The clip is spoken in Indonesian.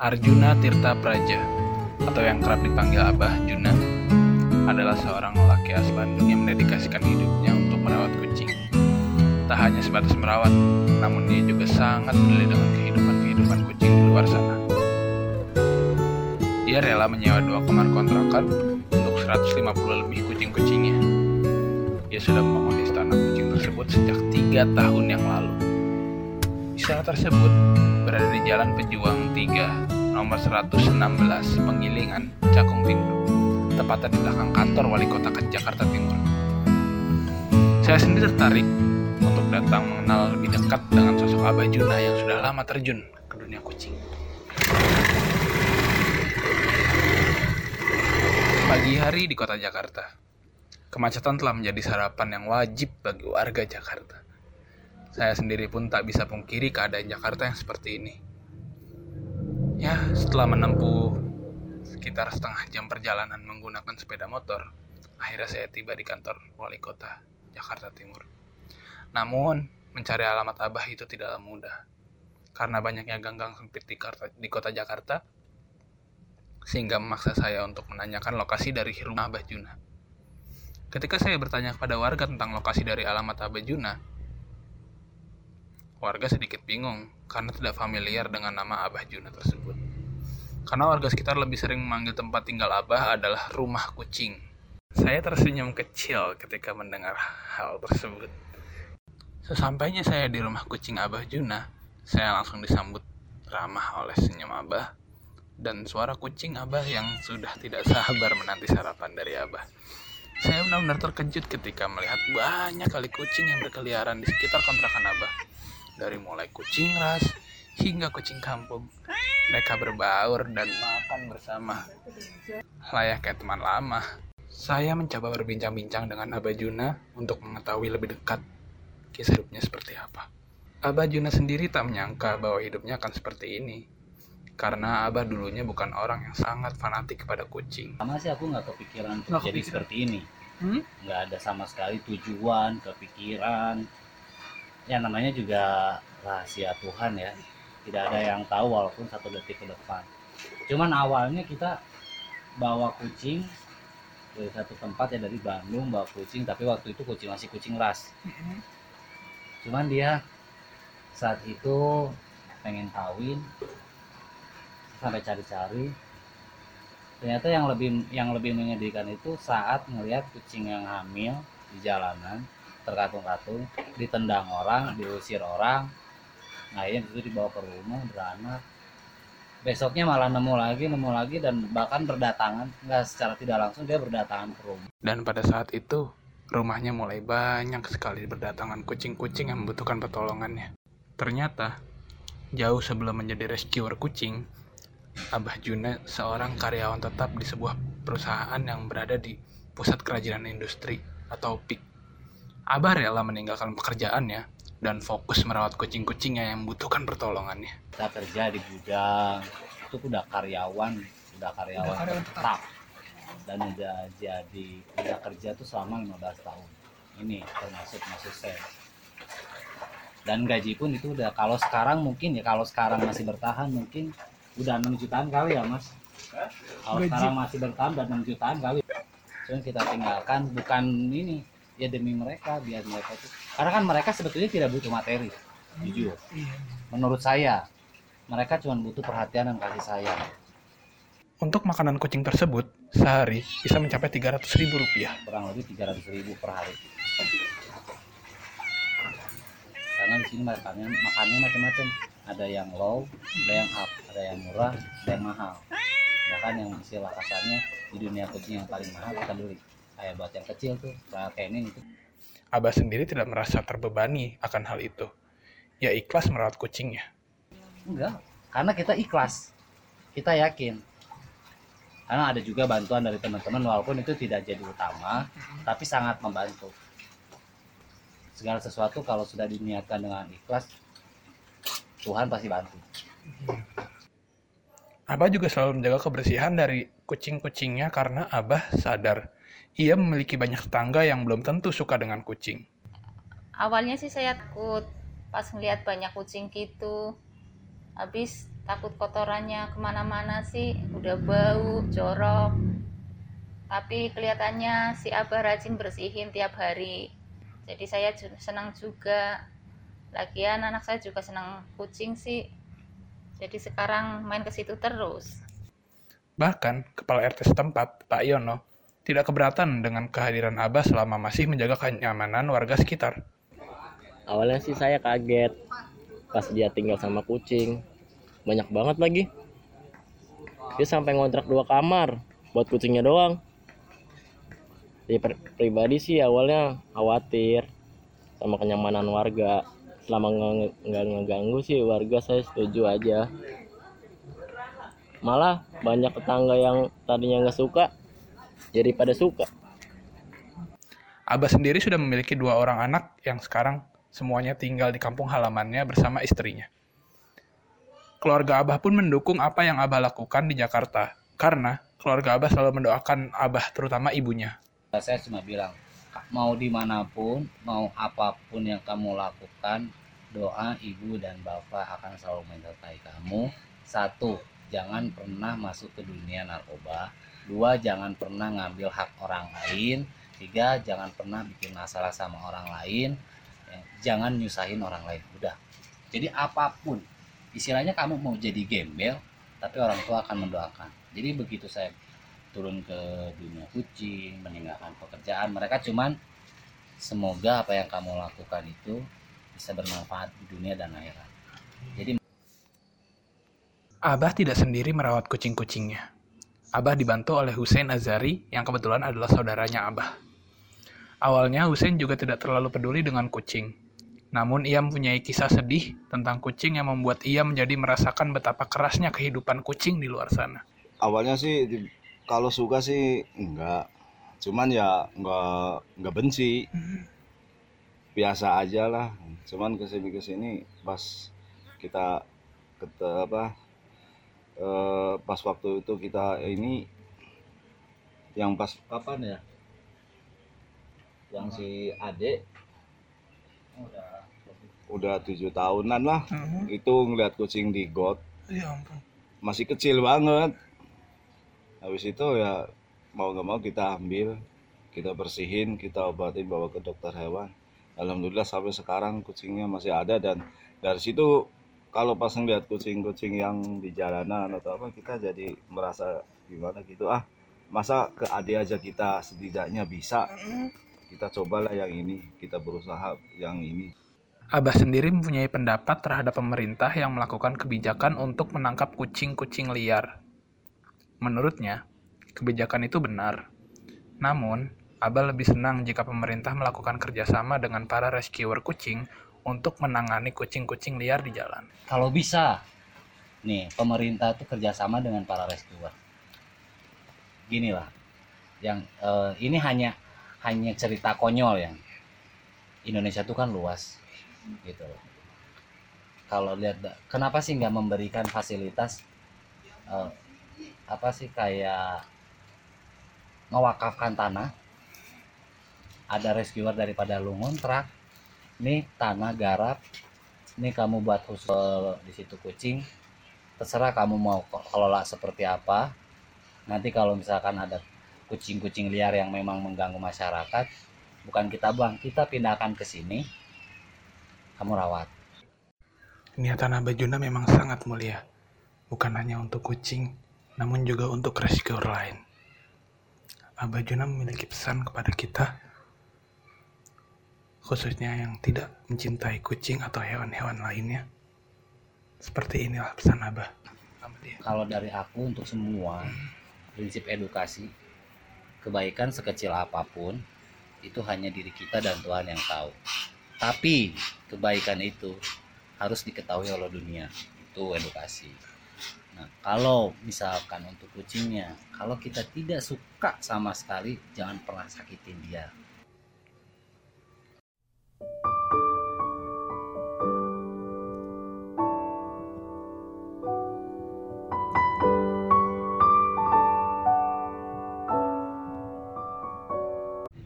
Arjuna Tirta Praja atau yang kerap dipanggil Abah Juna adalah seorang lelaki asal Bandung yang mendedikasikan hidupnya untuk merawat kucing. Tak hanya sebatas merawat, namun dia juga sangat peduli dengan kehidupan-kehidupan kucing di luar sana. Dia rela menyewa dua kamar kontrakan untuk 150 lebih kucing-kucingnya. Dia sudah membangun istana kucing tersebut sejak tiga tahun yang lalu. Istana tersebut berada di Jalan Pejuang 3, nomor 116, Penggilingan, Cakung Timur, tepatnya di belakang kantor Wali Kota Jakarta Timur. Saya sendiri tertarik untuk datang mengenal lebih dekat dengan sosok Abah Juna yang sudah lama terjun ke dunia kucing. Pagi hari di kota Jakarta, kemacetan telah menjadi sarapan yang wajib bagi warga Jakarta. Saya sendiri pun tak bisa pungkiri keadaan Jakarta yang seperti ini. Ya, setelah menempuh sekitar setengah jam perjalanan menggunakan sepeda motor, akhirnya saya tiba di kantor wali kota Jakarta Timur. Namun, mencari alamat Abah itu tidaklah mudah. Karena banyaknya ganggang sempit di, di kota Jakarta, sehingga memaksa saya untuk menanyakan lokasi dari rumah Abah Juna. Ketika saya bertanya kepada warga tentang lokasi dari alamat Abah Juna, warga sedikit bingung karena tidak familiar dengan nama Abah Juna tersebut. Karena warga sekitar lebih sering memanggil tempat tinggal Abah adalah rumah kucing. Saya tersenyum kecil ketika mendengar hal tersebut. Sesampainya saya di rumah kucing Abah Juna, saya langsung disambut ramah oleh senyum Abah dan suara kucing Abah yang sudah tidak sabar menanti sarapan dari Abah. Saya benar-benar terkejut ketika melihat banyak kali kucing yang berkeliaran di sekitar kontrakan Abah. Dari mulai kucing ras hingga kucing kampung. Mereka berbaur dan makan bersama. Layak kayak teman lama. Saya mencoba berbincang-bincang dengan Abah Juna untuk mengetahui lebih dekat kisah hidupnya seperti apa. Abah Juna sendiri tak menyangka bahwa hidupnya akan seperti ini karena abah dulunya bukan orang yang sangat fanatik kepada kucing. Sama sih aku nggak kepikiran untuk jadi seperti ini. Hmm? Nggak ada sama sekali tujuan, kepikiran. Ya namanya juga rahasia Tuhan ya. Tidak ada yang tahu walaupun satu detik ke depan. Cuman awalnya kita bawa kucing dari satu tempat ya dari Bandung bawa kucing tapi waktu itu kucing masih kucing ras. Hmm. Cuman dia saat itu pengen kawin sampai cari-cari ternyata yang lebih yang lebih menyedihkan itu saat melihat kucing yang hamil di jalanan terkatung-katung ditendang orang diusir orang ini itu dibawa ke rumah beranak. Besoknya malah nemu lagi nemu lagi dan bahkan berdatangan nggak secara tidak langsung dia berdatangan ke rumah. Dan pada saat itu rumahnya mulai banyak sekali berdatangan kucing-kucing yang membutuhkan pertolongannya. Ternyata jauh sebelum menjadi rescuer kucing Abah Juna seorang karyawan tetap di sebuah perusahaan yang berada di pusat kerajinan industri atau PIK. Abah rela meninggalkan pekerjaannya dan fokus merawat kucing-kucingnya yang membutuhkan pertolongannya. Kita kerja di gudang, itu udah karyawan, udah karyawan, udah karyawan tetap. tetap. Dan udah jadi udah kerja tuh selama 15 tahun. Ini termasuk masuk saya. Dan gaji pun itu udah kalau sekarang mungkin ya kalau sekarang masih bertahan mungkin udah 6 jutaan kali ya mas kalau sekarang masih bertahan udah 6 jutaan kali Cuman kita tinggalkan bukan ini ya demi mereka biar mereka tuh karena kan mereka sebetulnya tidak butuh materi jujur. Iya. menurut saya mereka cuma butuh perhatian dan kasih sayang. Untuk makanan kucing tersebut sehari bisa mencapai 300 ribu rupiah. Kurang lebih 300 ribu per hari. Karena di sini makannya makannya macam-macam. Ada yang low ada yang up ada yang murah ada yang mahal. Bahkan yang istilah kasarnya di dunia kucing yang paling mahal kita beli kayak buat yang kecil tuh kayak ini itu Abah sendiri tidak merasa terbebani akan hal itu. Ya ikhlas merawat kucingnya. Enggak karena kita ikhlas. Kita yakin. Karena ada juga bantuan dari teman-teman walaupun itu tidak jadi utama tapi sangat membantu. Segala sesuatu kalau sudah diniatkan dengan ikhlas Tuhan pasti bantu. Abah juga selalu menjaga kebersihan dari kucing-kucingnya karena Abah sadar ia memiliki banyak tetangga yang belum tentu suka dengan kucing. Awalnya sih saya takut. Pas ngeliat banyak kucing gitu. Habis takut kotorannya ke mana-mana sih. Udah bau jorok. Tapi kelihatannya si abah rajin bersihin tiap hari. Jadi saya senang juga. Lagian anak saya juga senang kucing sih. Jadi sekarang main ke situ terus. Bahkan kepala RT setempat Pak Yono tidak keberatan dengan kehadiran abah selama masih menjaga kenyamanan warga sekitar. Awalnya sih saya kaget pas dia tinggal sama kucing. Banyak banget lagi. Dia sampai ngontrak dua kamar buat kucingnya doang. Di pribadi sih awalnya khawatir sama kenyamanan warga. Selama nggak ngeganggu sih warga saya setuju aja. Malah banyak tetangga yang tadinya nggak suka jadi pada suka. Abah sendiri sudah memiliki dua orang anak yang sekarang semuanya tinggal di kampung halamannya bersama istrinya. Keluarga Abah pun mendukung apa yang Abah lakukan di Jakarta, karena keluarga Abah selalu mendoakan Abah, terutama ibunya. Saya cuma bilang mau di mana pun mau apa pun yang kamu lakukan doa ibu dan bapak akan selalu menyertai kamu. Satu jangan pernah masuk ke dunia narkoba dua jangan pernah ngambil hak orang lain. Tiga jangan pernah bikin masalah sama orang lain. Ya, jangan nyusahin orang lain. Udah. Jadi apa pun istilahnya kamu mau jadi gembel tapi orang tua akan mendoakan. Jadi begitu saya turun ke dunia kucing meninggalkan pekerjaan mereka cuman semoga apa yang kamu lakukan itu bisa bermanfaat di dunia dan akhirat. Jadi Abah tidak sendiri merawat kucing-kucingnya. Abah dibantu oleh Hussein Azari yang kebetulan adalah saudaranya Abah. Awalnya Hussein juga tidak terlalu peduli dengan kucing. Namun ia mempunyai kisah sedih tentang kucing yang membuat ia menjadi merasakan betapa kerasnya kehidupan kucing di luar sana. Awalnya sih kalau suka sih enggak cuman ya enggak enggak benci biasa aja lah cuman ke sini ke sini pas kita kata apa eh, pas waktu itu kita ini yang pas kapan ya? Yang si Ade udah tujuh tahunan lah. Mhm. itu ngeliat kucing di got. Ya ampun. masih kecil banget. Habis itu ya mau nggak mau kita ambil kita bersihin kita obatin bawa ke dokter hewan. Alhamdulillah sampai sekarang kucingnya masih ada dan dari situ kalau pas ngeliat kucing-kucing yang di jalanan atau apa kita jadi merasa gimana gitu ah masa ke ade aja kita setidaknya bisa kita cobalah yang ini kita berusaha yang ini Abah sendiri mempunyai pendapat terhadap pemerintah yang melakukan kebijakan untuk menangkap kucing-kucing liar. Menurutnya, kebijakan itu benar. Namun, Abah lebih senang jika pemerintah melakukan kerjasama dengan para rescuer kucing untuk menangani kucing-kucing liar di jalan. kalau bisa. Nih pemerintah tuh kerjasama dengan para rescuer. Gini lah yang eh, ini hanya hanya cerita konyol yang Indonesia tuh kan luas gitu kalau lihat kenapa sih nggak memberikan fasilitas eh, apa sih kayak mewakafkan tanah? Ada rescuer daripada lu ngontrak nih tanah garap. Ini kamu buat khusus eh, di situ kucing. Terserah kamu mau kelola seperti apa. Nanti kalau misalkan ada kucing-kucing liar yang memang mengganggu masyarakat bukan kita buang kita pindahkan ke sini. Kamu rawat. Niatan Abah Juna memang sangat mulia. Bukan hanya untuk kucing, namun juga untuk rescuer lain. Abah Juna memiliki pesan kepada kita, khususnya yang tidak mencintai kucing atau hewan-hewan lainnya. Seperti inilah pesan Abah. Kalau dari aku untuk semua prinsip edukasi kebaikan sekecil apa pun itu hanya diri kita dan Tuhan yang tahu. Tapi kebaikan itu harus diketahui oleh dunia. Itu edukasi. Nah kalau misalkan untuk kucingnya kalau kita tidak suka sama sekali jangan pernah sakitin dia